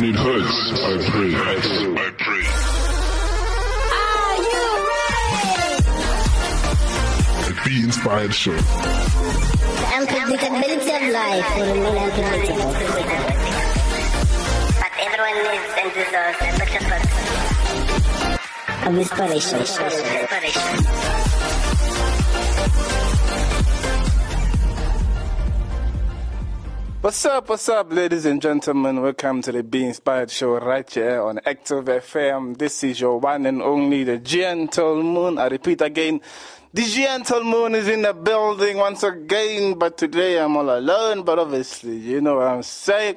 When it hurts, I pray. I pray. Are you ready? The Be Inspired Show. The unpredictability of life will remain unpredictable. But everyone needs and deserves a better person. Of inspiration. Inspiration. What's up, what's up, ladies and gentlemen? Welcome to the Be Inspired Show right here on Active FM. This is your one and only, the Gentle Moon. I repeat again, the Gentle Moon is in the building once again, but today I'm all alone, but obviously, you know what I'm saying.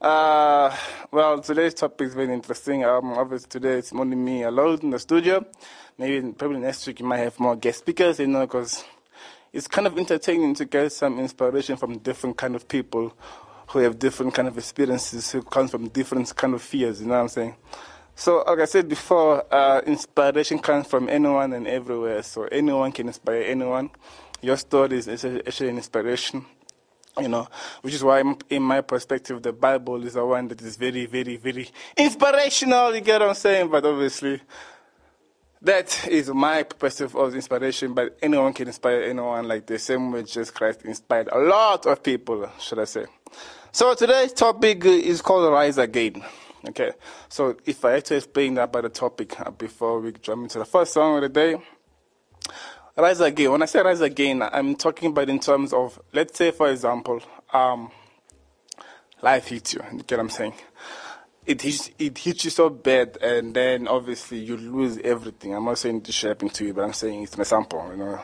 Uh, well, today's topic is very interesting. Um, obviously, today it's only me alone in the studio. Maybe, probably next week you might have more guest speakers, you know, because it's kind of entertaining to get some inspiration from different kind of people who have different kind of experiences, who come from different kind of fears, you know what I'm saying? So, like I said before, uh, inspiration comes from anyone and everywhere, so anyone can inspire anyone. Your story is actually an inspiration, you know, which is why, in my perspective, the Bible is the one that is very, very, very inspirational, you get what I'm saying? But obviously, that is my perspective of inspiration, but anyone can inspire anyone like the same way Jesus Christ inspired a lot of people, should I say. So today's topic is called Rise Again. Okay, so if I had to explain that by the topic uh, before we jump into the first song of the day, Rise Again. When I say Rise Again, I'm talking about in terms of, let's say, for example, um, life hits you. You get what I'm saying? It hits, it hits you so bad, and then obviously you lose everything. I'm not saying this should happen to you, but I'm saying it's an example, you know.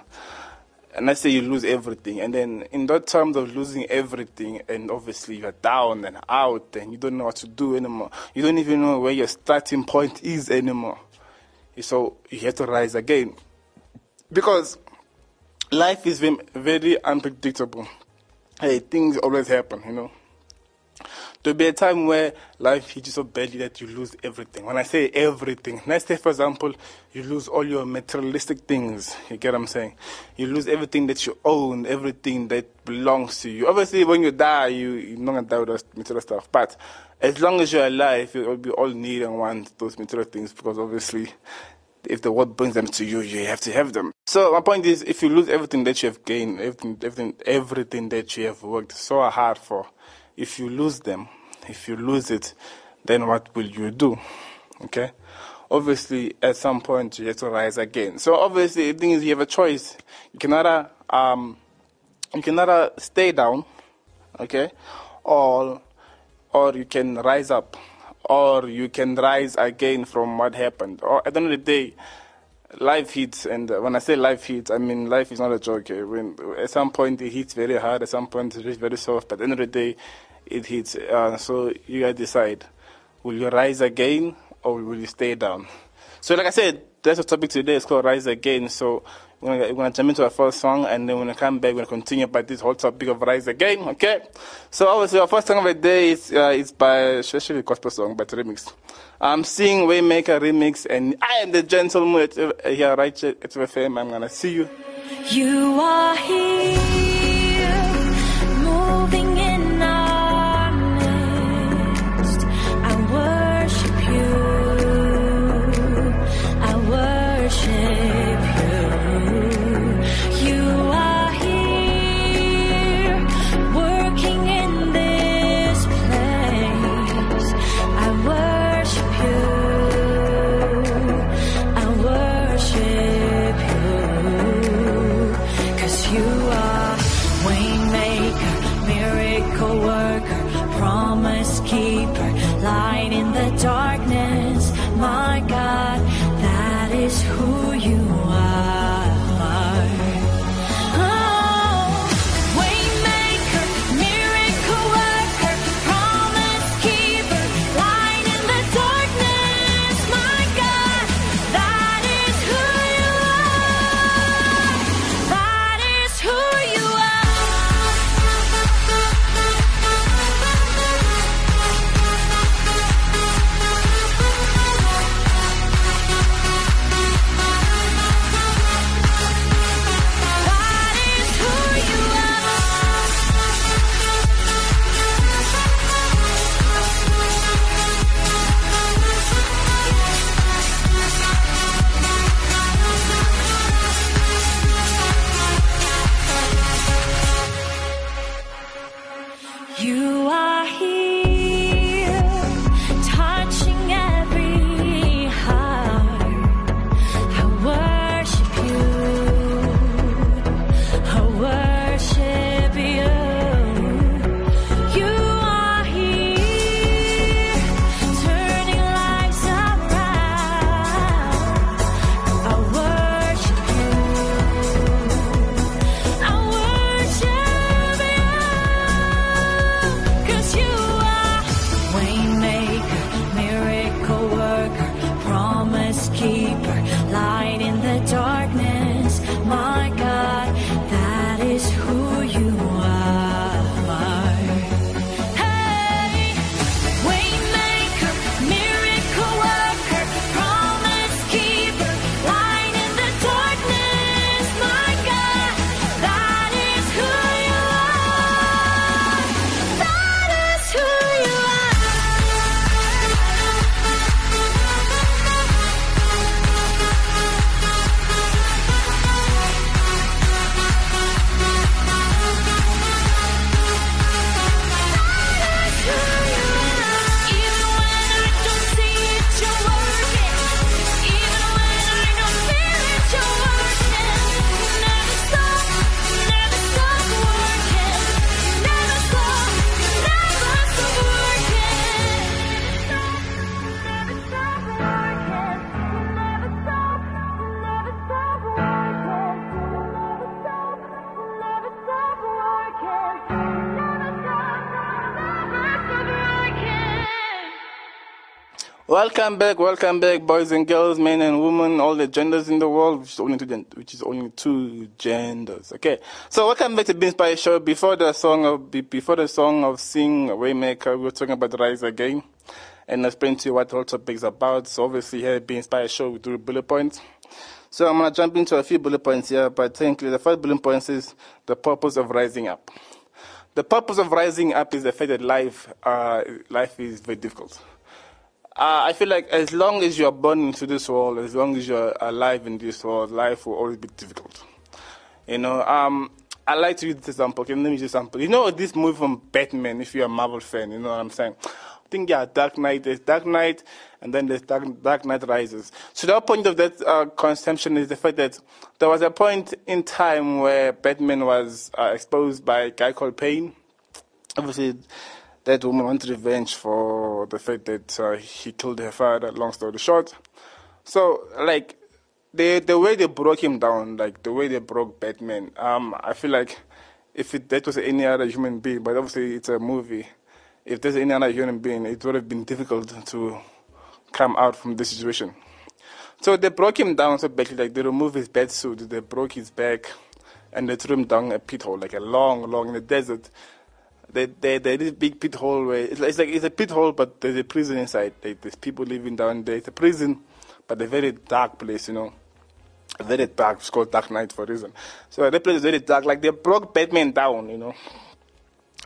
And let's say you lose everything, and then in that terms of losing everything, and obviously you're down and out, and you don't know what to do anymore. You don't even know where your starting point is anymore. So you have to rise again, because life is very unpredictable. Hey, things always happen, you know. There'll be a time where life hits you so badly that you lose everything. When I say everything, let's say, for example, you lose all your materialistic things. You get what I'm saying? You lose everything that you own, everything that belongs to you. Obviously, when you die, you, you're not going to die with those material stuff. But as long as you're alive, you'll be all need and want those material things because obviously, if the world brings them to you, you have to have them. So my point is, if you lose everything that you have gained, everything, everything, everything that you have worked so hard for, if you lose them, if you lose it, then what will you do? Okay? Obviously, at some point, you have to rise again. So obviously, the thing is, you have a choice. You can either, um, you can either stay down, okay, or, or you can rise up, or you can rise again from what happened. Or at the end of the day, life hits, and when I say life hits, I mean life is not a joke. eh. When at some point it hits very hard, at some point it hits very soft, but at the end of the day, it hits. Uh, so you guys decide: will you rise again or will you stay down? So, like I said, that's the topic today. It's called Rise Again. So we're gonna, we're gonna jump into our first song, and then when we come back, we're gonna continue about this whole topic of Rise Again. Okay. So obviously, our first song of the day is uh, is by actually a gospel song, but remix. I'm seeing Waymaker remix, and I am the gentleman at, uh, here right at FM. I'm gonna see you. You are here, Welcome back, welcome back, boys and girls, men and women, all the genders in the world, which is only two, which is only two genders. Okay, so welcome back to Be Inspired Show. Before the song of be- before the song of Sing Waymaker, we were talking about Rise Again, and I explained to you what the whole topic is about. So obviously here at Be Inspired Show, we do bullet points. So I'm gonna jump into a few bullet points here, but technically the first bullet point is the purpose of rising up. The purpose of rising up is the fact that life, uh, life is very difficult. Uh, I feel like as long as you're born into this world, as long as you're alive in this world, life will always be difficult. You know, um, I like to use this example. Okay, let me use this example. You know this movie from Batman, if you're a Marvel fan, you know what I'm saying? I think, yeah, Dark Knight, there's Dark Knight, and then there's Dark, Dark Knight Rises. So the point of that uh, conception is the fact that there was a point in time where Batman was uh, exposed by a guy called Bane. Obviously, that woman wanted revenge for the fact that uh, he killed her father, long story short. So, like, the the way they broke him down, like the way they broke Batman, um, I feel like if it, that was any other human being, but obviously it's a movie. If there's any other human being, it would have been difficult to come out from this situation. So they broke him down so basically like they removed his bed suit, they broke his back, and they threw him down a pit hole, like a long, long in the desert. They they they a big pit hole where it's like, it's like it's a pit hole, but there's a prison inside. Like, there's people living down there. It's a prison, but a very dark place, you know. Very dark. It's called Dark Knight for a reason. So that place is very dark. Like they broke Batman down, you know.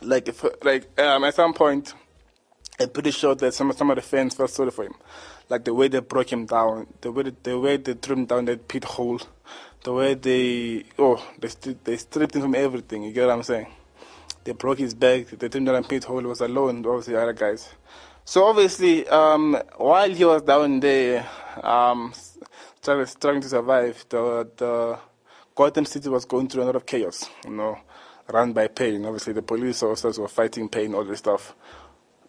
Like if like um, at some point, I'm pretty sure that some some of the fans felt sorry for him, like the way they broke him down, the way the way they threw him down that pit hole, the way they oh they they stripped him from everything. You get what I'm saying? They broke his back. The a pit hole. Was alone. Obviously, the other guys. So obviously, um, while he was down there, um, trying, trying to survive, the the Gotham City was going through a lot of chaos. You know, run by Bane. Obviously, the police officers were fighting Bane, all this stuff.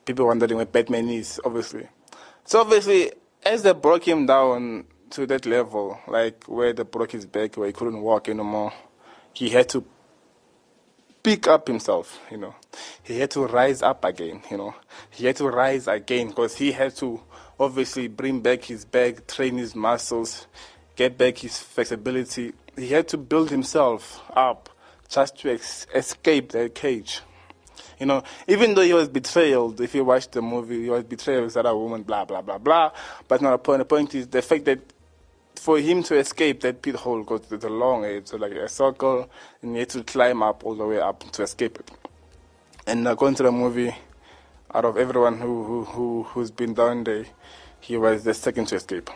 People wondering where Batman is, obviously. So obviously, as they broke him down to that level, like where they broke his back, where he couldn't walk anymore, he had to pick up himself, you know. He had to rise up again, you know. He had to rise again because he had to obviously bring back his back, train his muscles, get back his flexibility. He had to build himself up just to ex- escape that cage. You know, even though he was betrayed, if you watch the movie, he was betrayed with that woman, blah, blah, blah, blah. But not the point. The point is the fact that for him to escape that pit hole, because it's a long, it's like a circle, and he had to climb up all the way up to escape it. And according to the movie, out of everyone who, who, who, who's been down there, he was the second to escape.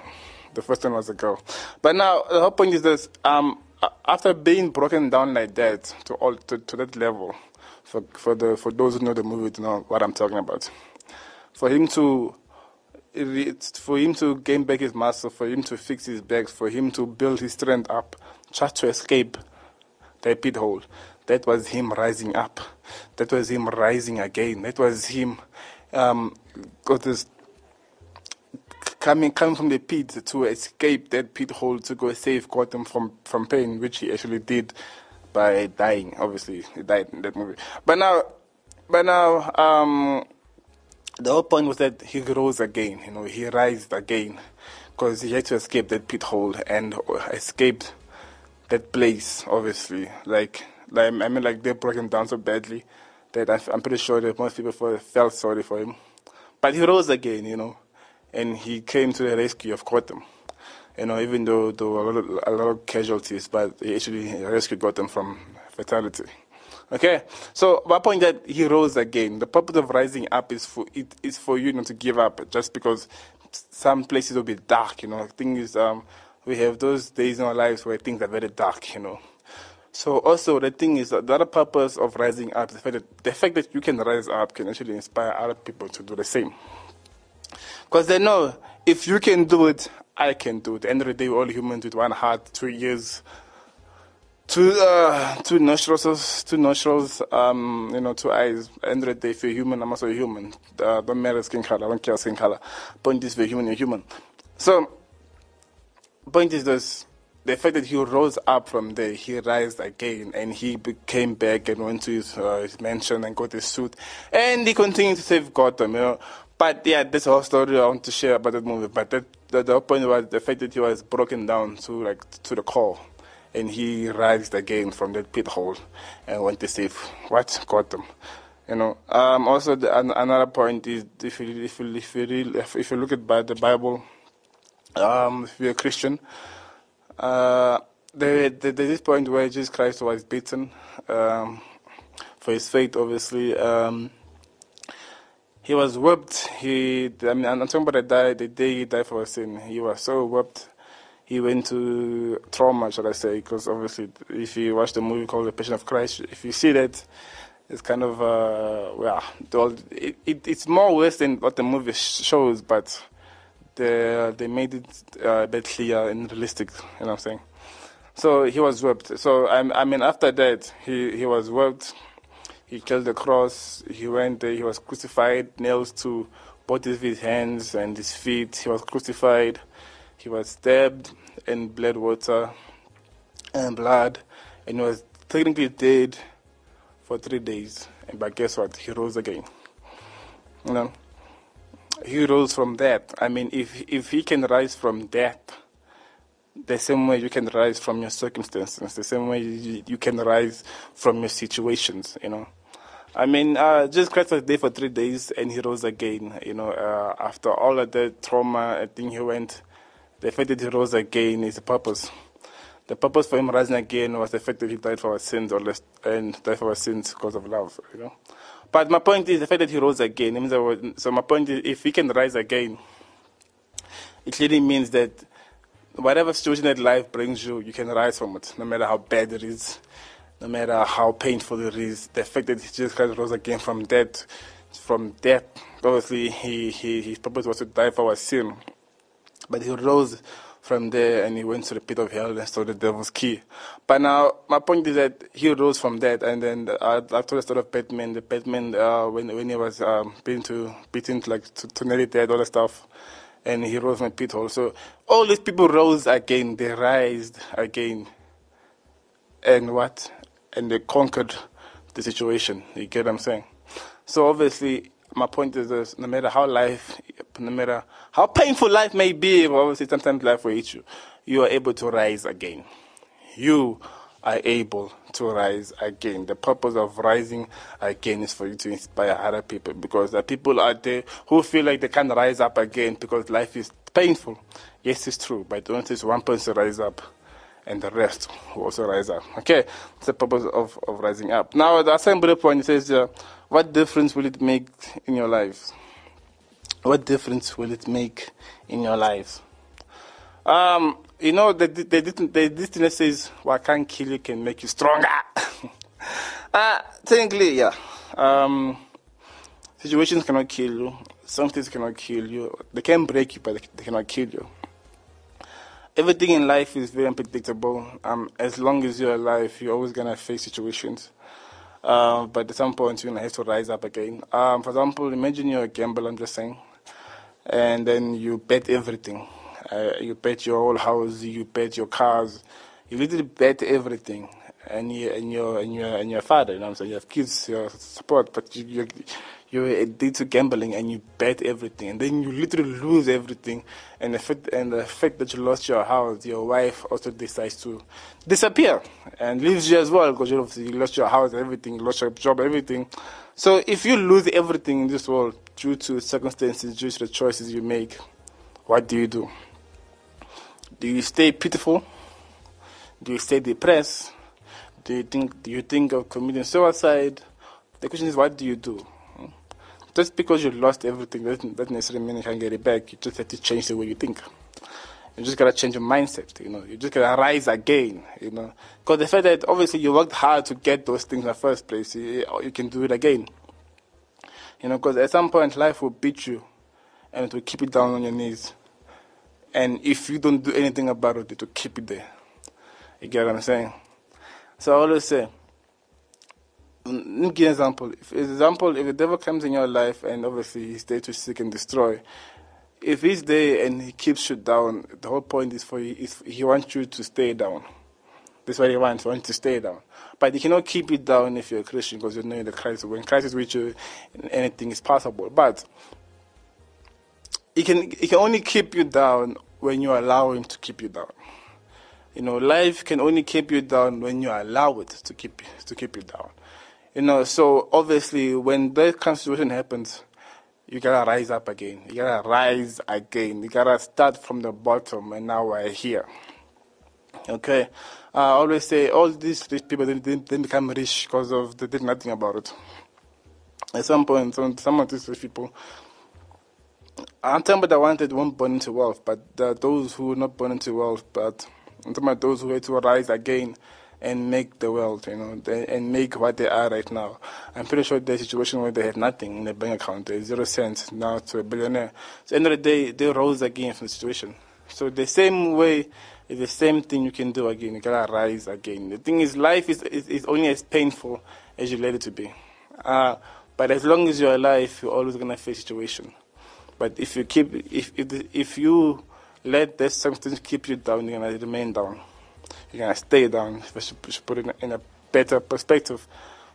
The first one was a girl. But now, the whole point is this, um, after being broken down like that, to, all, to, to that level, For for the for those who know the movie, to know what I'm talking about. For him to it- for him to gain back his muscle, for him to fix his back, for him to build his strength up, just to escape that pit hole. That was him rising up. That was him rising again. That was him um, got this coming coming from the pit to escape that pit hole to go save Gotham from from Bane, which he actually did by dying. Obviously, he died in that movie. But now, but now, um, the whole point was that he rose again. You know, he rised again because he had to escape that pit hole and escaped that place. Obviously, like, like I mean, like they broke him down so badly that I'm pretty sure that most people felt- felt sorry for him. But he rose again, you know, and he came to the rescue of Gotham. You know, even though there were a lot of, a lot of casualties, but he actually rescued Gotham from fatality. Okay, so my point that he rose again. The purpose of rising up is for it is for you not to give up just because some places will be dark. You know, the thing is, um, we have those days in our lives where things are very dark. You know, so also the thing is that the other purpose of rising up, the fact that the fact that you can rise up can actually inspire other people to do the same. Because they know if you can do it, I can do it. At the end of the day, we're all humans with one heart, two ears, two uh, two nostrils, two nostrils, um, you know, two eyes. End of if you're human, I'm also a human. Uh, don't matter skin color, I don't care skin color. Point is, you're human, you're human. So, point is this. The fact that he rose up from there, he rised again, and he came back and went to his, uh, his mansion and got his suit, and he continued to save Gotham, you know. But yeah, that's a whole story I want to share about that movie. But that, the, the whole point was the fact that he was broken down to like to the core, and he rised again from that pit hole and went to save what Gotham. You know. Um, also, the, an, another point is if you if you if you, read, if, if you look at by the Bible, um, if you're a Christian, uh, there, there, there's this point where Jesus Christ was beaten um, for his faith, obviously. Um, he was whipped. He, I mean, I'm talking about the day, the day he died for sin. He was so whipped. He went to trauma, should I say? Because obviously, if you watch the movie called The Passion of Christ, if you see that, it's kind of, uh, well, it, it, it's more worse than what the movie shows, but they, they made it uh, a bit clear and realistic, you know what I'm saying? So he was whipped. So, I, I mean, after that, he, he was whipped. He killed the cross. He went there. He was crucified, nails to both of his hands and his feet. He was crucified. He was stabbed and bled water and blood. And was technically dead for three days. And but guess what? He rose again. You know? He rose from death. I mean, if if he can rise from death, the same way you can rise from your circumstances, the same way you, you can rise from your situations, you know. I mean, uh, Jesus Christ was there for three days and he rose again, you know, uh, after all of the trauma, I think he went, the fact that he rose again is the purpose. The purpose for him rising again was the fact that he died for our sins or less, and died for our sins because of love, you know. But my point is the fact that he rose again. Means that so my point is if he can rise again, it clearly means that whatever situation that life brings you, you can rise from it, no matter how bad it is, no matter how painful it is. The fact that Jesus Christ rose again from death, from death, obviously he, he, his purpose was to die for our sin. But he rose from there and he went to the pit of hell and stole the devil's key. But now, my point is that he rose from that, and then uh, told the story of Batman. The Batman, uh, when when he was um, beaten to beaten to, like to, to nearly dead, all that stuff, and he rose from the pit hole. So all these people rose again. They rised again, and what? And they conquered the situation. You get what I'm saying? So obviously, my point is this: no matter how life, no matter how painful life may be, obviously sometimes life will hit you. You are able to rise again. You are able to rise again. The purpose of rising again is for you to inspire other people because are people out there who feel like they can't rise up again because life is painful. Yes, it's true, but don't just one person rise up and the rest will also rise up. Okay, that's the purpose of, of rising up. Now, the assembly point says, uh, what difference will it make in your lives? What difference will it make in your lives? Um, you know, the, the, the, the distance says, what can't kill you can make you stronger. Uh, technically, yeah. Um, situations cannot kill you. Some things cannot kill you. They can break you, but they, they cannot kill you. Everything in life is very unpredictable. Um, as long as you're alive, you're always gonna face situations. Uh, but at some point, you're gonna have to rise up again. Um, for example, imagine you're a gambler. I'm just saying, and then you bet everything. Uh, you bet your whole house. You bet your cars. You literally bet everything. And you and your and your and your father, you know what I'm saying? You have kids, your support, but you you you're addicted to gambling and you bet everything, and then you literally lose everything. And the fact and the fact that you lost your house, your wife also decides to disappear and leaves you as well because you lost your house, everything, lost your job, everything. So if you lose everything in this world due to circumstances, due to the choices you make, what do you do? Do you stay pitiful? Do you stay depressed? Do you think do you think of committing suicide? The question is, what do you do? Just because you lost everything doesn't, doesn't necessarily mean you can get it back. You just have to change the way you think. You just gotta change your mindset. You know, you just gotta rise again. You know, because the fact that obviously you worked hard to get those things in the first place, you, you can do it again. You know, because at some point life will beat you, and it will keep you down on your knees. And if you don't do anything about it, it will keep you there. You get what I'm saying? So I always say, give you an example. If, example, if the devil comes in your life and obviously he's there to seek and destroy, if he's there and he keeps you down, the whole point is for you, is he wants you to stay down. That's what he wants, he wants you to stay down. But he cannot keep you down if you're a Christian because you know the Christ. When Christ is with you, anything is possible. But he can, he can only keep you down when you allow him to keep you down. You know, life can only keep you down when you allow it to keep to keep you down. You know, so obviously when that kind of situation happens, you gotta rise up again. You gotta rise again. You gotta start from the bottom, and now we're here. Okay, I always say all these rich people didn't, become rich because of they did nothing about it. At some point, some, some of these rich people I'm talking about the ones that weren't born into wealth, but those who were not born into wealth, but I'm talking about those who had to rise again and make the world, you know, and make what they are right now. I'm pretty sure the situation where they had nothing in their bank account, there's zero cents now to a billionaire. So end of the day, they rose again from the situation. So the same way, the same thing you can do again. You gotta rise again. The thing is, life is, is, is only as painful as you let it to be. Uh, but as long as you're alive, you're always gonna face situation. But if you keep, if if, if you let that something keep you down, you're gonna remain down. You're gonna stay down. I should, should put it in a better perspective.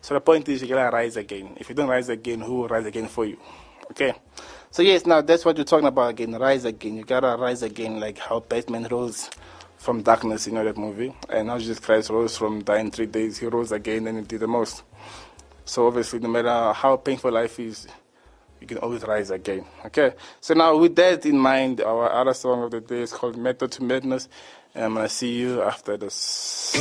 So the point is, you gotta rise again. If you don't rise again, who will rise again for you? Okay. So yes, now that's what you're talking about again. Rise again. You gotta rise again, like how Batman rose from darkness. You know that movie, and how Jesus Christ rose from dying three days. He rose again, and he did the most. So obviously, no matter how painful life is, you can always rise again. Okay. So now with that in mind, our other song of the day is called Method to Madness. And I'm gonna see you after this.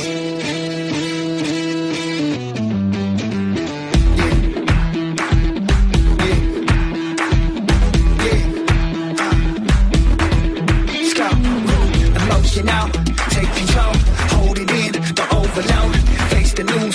Emotional. Take control. Hold it in. Don't overload. Face the news.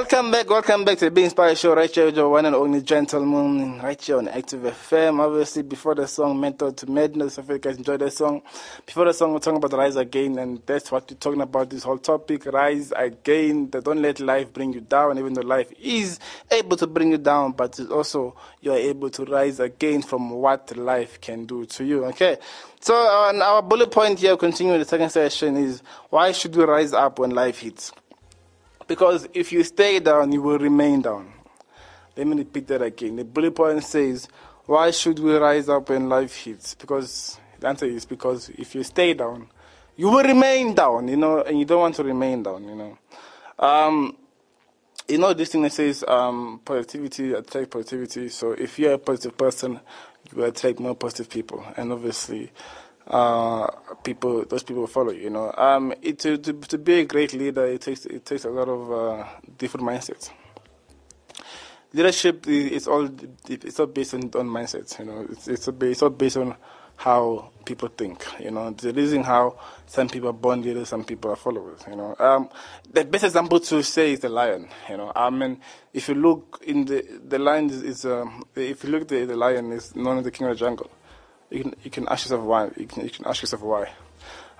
Welcome back, welcome back to the Be Inspired Show, right here with your one and only gentleman, right here on Active FM. Obviously, before the song Mental to Madness, I hope you guys enjoyed that song. Before the song, we're talking about Rise Again, and that's what we're talking about this whole topic Rise Again. Don't let life bring you down, even though life is able to bring you down, but it's also you're able to rise again from what life can do to you, okay? So, our bullet point here, continuing the second session, is why should we rise up when life hits? Because if you stay down, you will remain down. Let me repeat that again. The bullet point says, Why should we rise up when life hits? Because the answer is because if you stay down, you will remain down, you know, and you don't want to remain down, you know. Um, you know, this thing that says um, positivity attract positivity. So if you're a positive person, you will attract more positive people. And obviously, uh, people, those people follow you. Know, um, it, to, to to be a great leader, it takes it takes a lot of uh, different mindsets. Leadership is all it's all based on, on mindsets. You know, it's it's, it's all based on how people think. You know, the reason how some people are born leaders, some people are followers. You know, um, the best example to say is the lion. You know, I mean, if you look in the the lion is, is um, if you look the, the lion is known as the king of the jungle. You can you can ask yourself why. You can you can ask yourself why.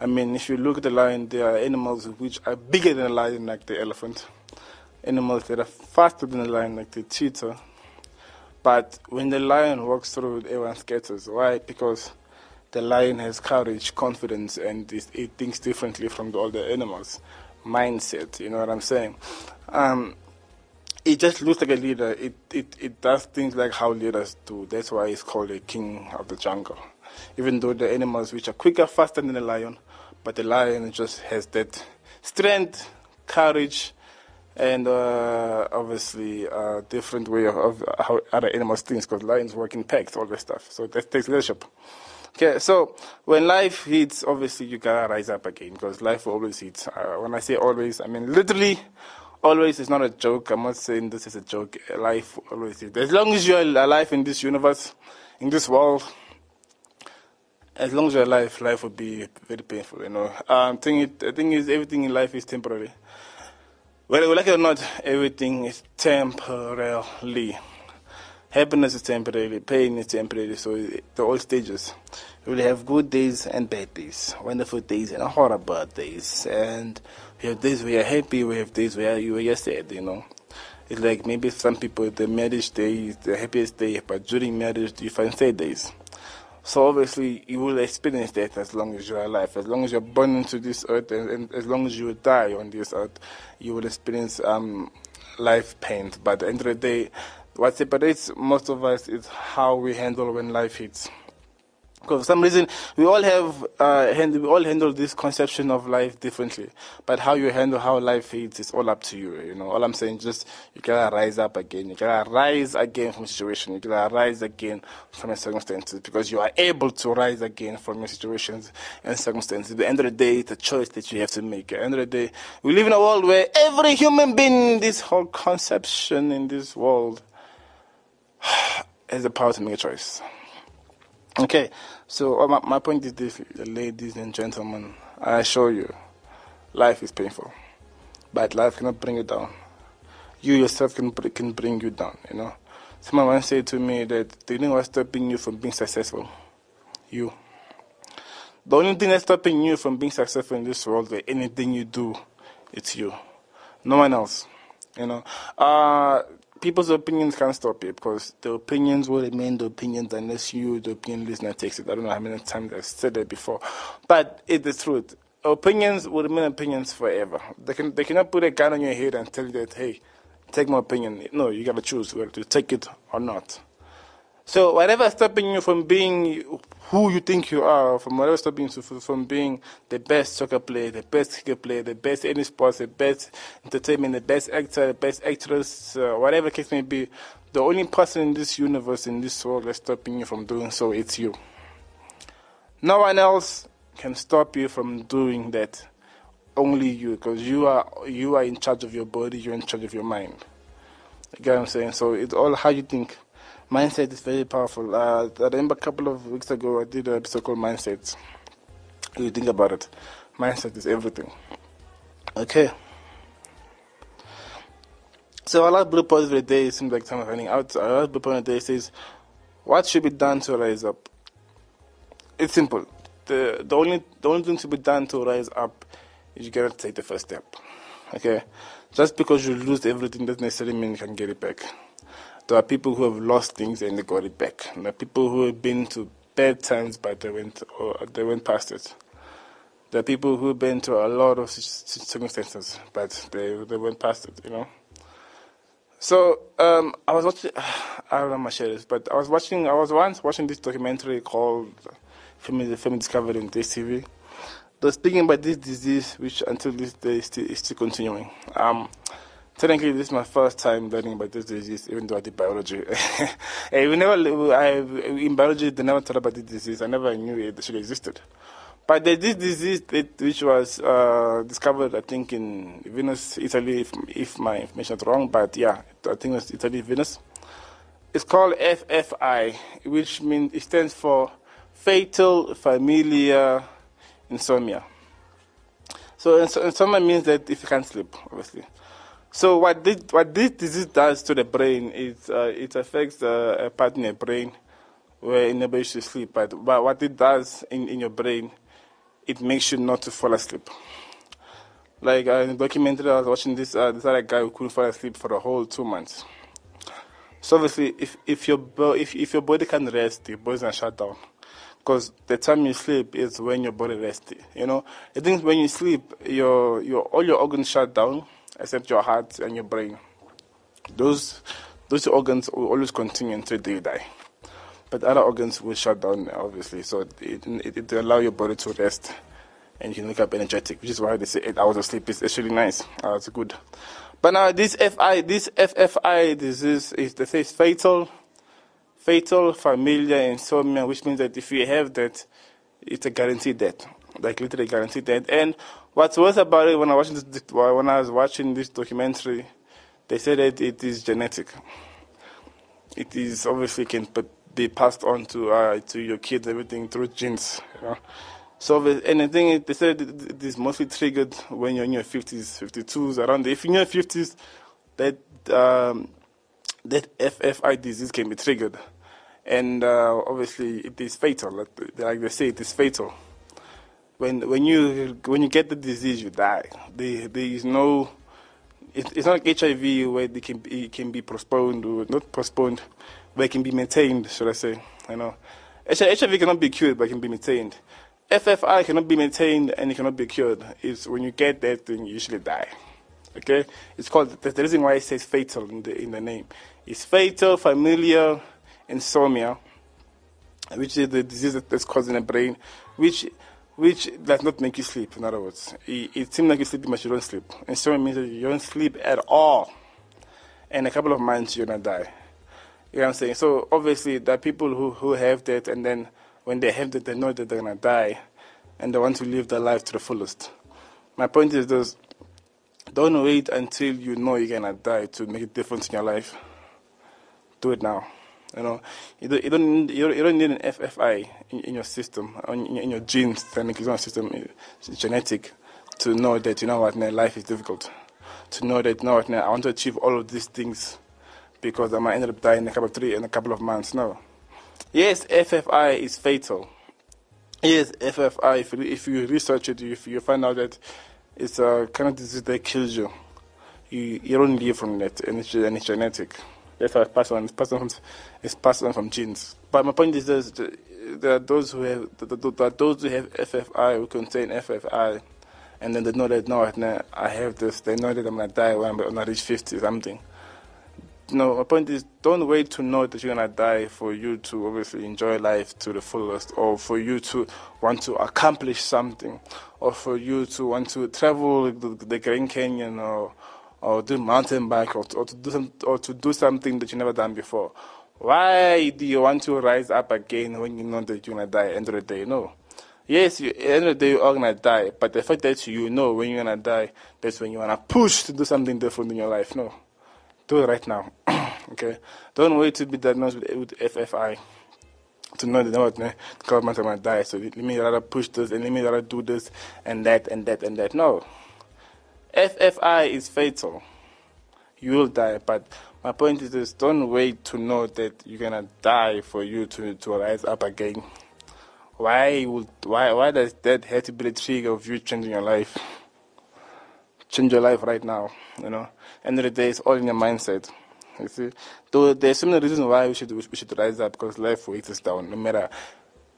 I mean, if you look at the lion, there are animals which are bigger than a lion, like the elephant. Animals that are faster than a lion, like the cheetah. But when the lion walks through, everyone scatters. Why? Because the lion has courage, confidence, and it, it thinks differently from the other animals. Mindset, you know what I'm saying? Um, it just looks like a leader. It, it, it does things like how leaders do. That's why it's called a king of the jungle. Even though the animals which are quicker, faster than the lion, but the lion just has that strength, courage, and uh, obviously a different way of, of how other animals think because lions work in packs, all that stuff. So that takes leadership. Okay, so when life hits, obviously you gotta rise up again because life always hits. Uh, when I say always, I mean literally always. It's not a joke. I'm not saying this is a joke. Life always is. As long as you're alive in this universe, in this world, as long as you're alive, life will be very painful. You know, um, thing it, the thing is, everything in life is temporary. Whether we like it or not, everything is temporarily. Happiness is temporary, pain is temporary, so the all stages. We will have good days and bad days, wonderful days and horrible days. And we have days where you're happy, we have days where you are sad, you know. It's like maybe some people, the marriage day is the happiest day, but during marriage you find sad days. So obviously you will experience that as long as you're alive. As long as you're born into this earth and, and as long as you die on this earth, you will experience um, life pain. But at the end of the day, what separates most of us is how we handle when life hits. Because for some reason, we all have, uh, handle, we all handle this conception of life differently. But how you handle how life is all up to you. You know, all I'm saying just you gotta rise up again. You gotta rise again from situation. You gotta rise again from your circumstances because you are able to rise again from your situations and circumstances. At the end of the day, it's a choice that you have to make. At the end of the day, we live in a world where every human being, this whole conception in this world, has the power to make a choice. Okay, so uh, my, my point is this, ladies and gentlemen, I assure you, life is painful, but life cannot bring you down. You yourself can can bring you down. You know, someone once said to me that the thing what's stopping you from being successful, you. The only thing that's stopping you from being successful in this world, where anything you do, it's you, no one else. You know, uh, people's opinions can't stop you because the opinions will remain the opinions unless you, the opinion listener, takes it. I don't know how many times I've said that before, but it's the truth. Opinions will remain opinions forever. They can they cannot put a gun on your head and tell you that hey, take my opinion. No, you gotta choose whether to take it or not. So whatever stopping you from being who you think you are, from whatever stopping you from being the best soccer player, the best cricket player, the best any sports, the best entertainment, the best actor, the best actress, uh, whatever case may be, the only person in this universe, in this world, that's stopping you from doing so, it's you. No one else can stop you from doing that. Only you, because you are you are in charge of your body, you're in charge of your mind. You get what I'm saying? So it's all how you think. Mindset is very powerful. Uh, I remember a couple of weeks ago I did an episode called Mindset. You think about it. Mindset is everything. Okay. So a lot blue points of the day it seems like time is running out. A lot of blue points of the day says, what should be done to rise up? It's simple. The the only the only thing to be done to rise up is you gotta take the first step. Okay? Just because you lose everything doesn't necessarily mean you can get it back. There are people who have lost things and they got it back. And there are people who have been to bad times but they went or they went past it. There are people who've been to a lot of circumstances, but they they went past it, you know. So um, I was watching. I don't know my share this, but I was watching. I was once watching this documentary called "Family Family Discovered" on this TV. They're speaking about this disease, which until this day is still, is still continuing. Um, technically, this is my first time learning about this disease, even though I did biology. we never, I, in biology, they never taught about this disease. I never knew it actually existed. But there's this disease that, which was uh, discovered, I think, in Venice, Italy, if, if my information is wrong, but yeah, I think it's Italy, Venice. It's called FFI, which means it stands for Fatal Familial Insomnia. So ins- insomnia means that if you can't sleep, obviously. So what this, what this disease does to the brain is uh, it affects uh, a part in the brain where it enables you to sleep. But, but what it does in, in your brain, it makes you not to fall asleep. Like uh, in the documentary, I was watching this uh, this other guy who couldn't fall asleep for a whole two months. So obviously, if if your bo- if if your body can rest, your body's gonna shut down. Because the time you sleep is when your body rests. You know, I think when you sleep, your your all your organs shut down except your heart and your brain. Those those organs will always continue until they die. But other organs will shut down, obviously. So it, it, it allow your body to rest and you can wake up energetic, which is why they say eight hours of sleep is actually nice. Uh, it's good. But now this FI, this FFI disease is they say fatal, fatal familial insomnia, which means that if you have that, it's a guaranteed death, like literally guaranteed death. And what's worse about it, when I this, when I was watching this documentary, they said that it is genetic. It is obviously can be passed on to uh, to your kids, everything through genes. You know? So, and the thing is, they said it is mostly triggered when you're in your 50s, 52s, around there. If you're in your 50s, that, um, that FFI disease can be triggered. And uh, obviously, it is fatal. Like they say, it is fatal. When, when, you, when you get the disease, you die. There, there is no, it, it's not like HIV where they can it can be postponed or not postponed, but it can be maintained, should I say. You know, HIV cannot be cured, but it can be maintained. FFI cannot be maintained and it cannot be cured. It's when you get that thing, you usually die. Okay, it's called. That's the reason why it says fatal in the in the name. It's fatal familial insomnia, which is the disease that's causing the brain, which which does not make you sleep. In other words, it, it seems like you sleep, but you don't sleep. Insomnia means that you don't sleep at all. In a couple of months, you're gonna die. You know what I'm saying? So obviously, there are people who, who have that, and then when they have that, they know that they're gonna die, and they want to live their life to the fullest. My point is this: don't wait until you know you're gonna die to make a difference in your life. Do it now. You know, you don't, you don't, need- you don't, need an FFI in, in your system, in, your- in your genes, technically, it's not a system, it's genetic, to know that, you know what, now life is difficult. To know that, you know what, now I want to achieve all of these things because I might end up dying in a couple of three in a couple of months. No. Yes, FFI is fatal. Yes, FFI. If you, if you research it, if you find out that it's a kind of disease that kills you, you you don't live from that, and it's, and it's genetic. How it's passed on. It's passed on from it's passed on from genes. But my point is this: there are those who have there are those who have FFI who contain FFI, and then they know that no, I have this. They know that I'm gonna die when I'm I reach fifty something. No, my point is, don't wait to know that you're gonna die for you to obviously enjoy life to the fullest, or for you to want to accomplish something, or for you to want to travel the, the Grand Canyon, or or do mountain bike, or, to- or to do some, or to do something that you never done before. Why do you want to rise up again when you know that you're gonna die at the end of the day? No. Yes, you, at the end of the day, you're all gonna die, but the fact that you know when you're gonna die, that's when you wanna push to do something different in your life. No. Do it right now. okay? Don't wait to be diagnosed with, with FFI to know that what the government are to die. So let me rather push this and let me rather do this and that and that and that. No. FFI is fatal. you will die. But my point is this don't wait to know that you're gonna die for you to, to rise up again. Why would why why does that have to be the trigger of you changing your life? Change your life right now, you know. End of the day it's all in your mindset. You see? Though there's so many reasons why we should we should rise up because life will hit us down. No matter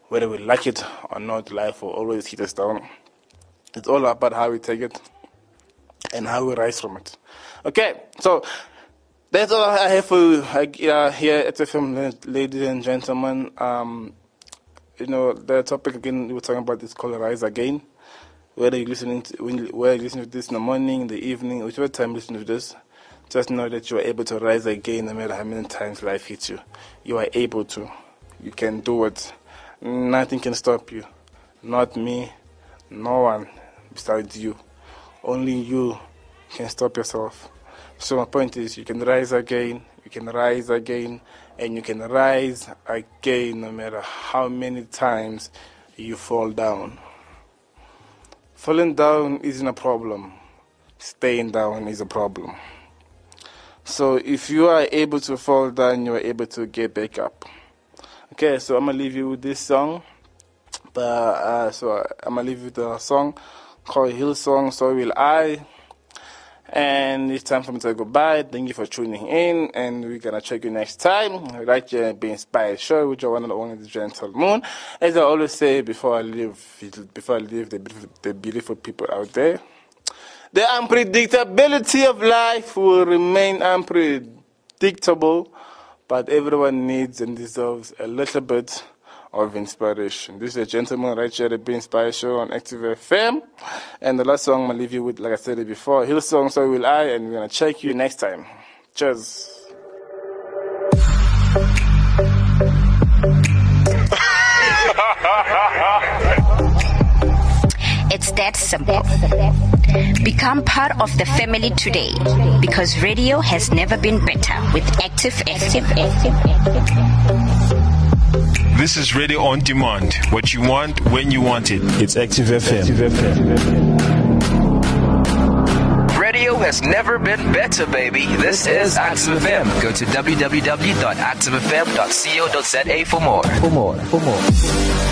whether we like it or not, life will always hit us down. It's all about how we take it and how we rise from it. Okay, so that's all I have for you uh, here at FM, ladies and gentlemen. Um, you know, the topic again we were talking about is called Rise Again. Whether you're listening to, when, whether you're listening to this in the morning, the evening, whichever time you listen to this, just know that you are able to rise again no matter how many times life hits you. You are able to. You can do it. Nothing can stop you. Not me, no one besides you. Only you can stop yourself. So my point is you can rise again, you can rise again, and you can rise again no matter how many times you fall down. Falling down isn't a problem. Staying down is a problem. So if you are able to fall down, you are able to get back up. Okay, so I'm gonna leave you with this song. But uh, so I'm gonna leave you with a song called Hillsong. So will I. And it's time for me to say goodbye. Thank you for tuning in, and we're gonna check you next time. Right here, Be Inspired Show with your one and only the Gentle Moon. As I always say before I leave, before I leave the beautiful, the beautiful people out there, the unpredictability of life will remain unpredictable, but everyone needs and deserves a little bit of inspiration. This is a gentleman right here the Be Inspired Show on Active FM. And the last song I'm going to leave you with, like I said before, Hillsong, So Will I, and we're going to check you next time. Cheers. It's that simple. Become part of the family today because radio has never been better with Active FM. This is Radio on Demand. What you want, when you want it. It's Active FM. Radio has never been better, baby. This is Active FM. Go to www.activefm.co.za for more. For more, for more.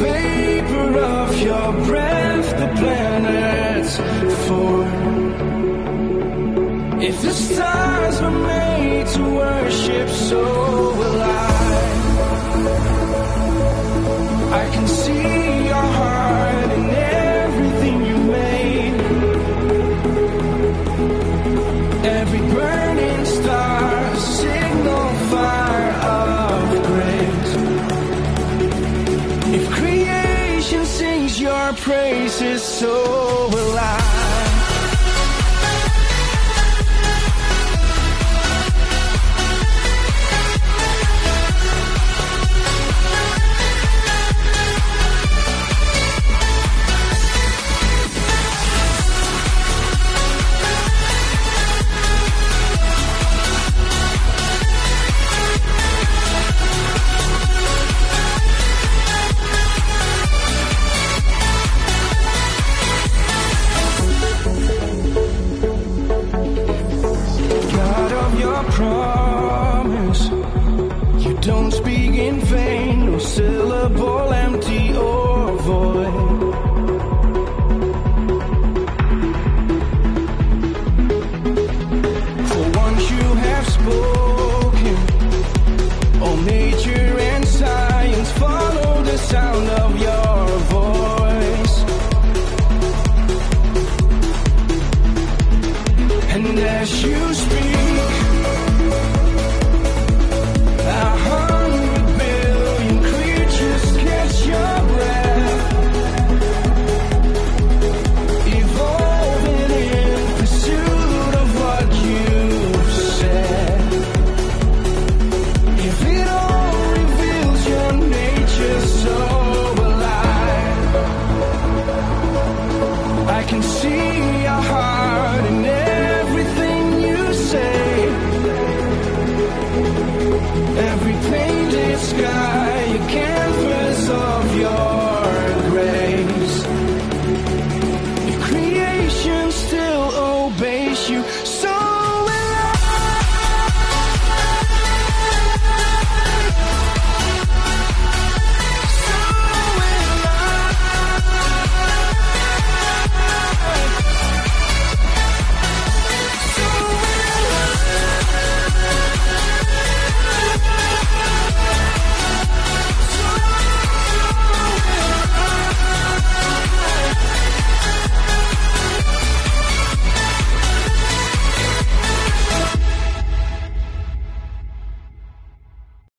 vapor of your breath, the planets form. If the stars were made to worship, so will I. so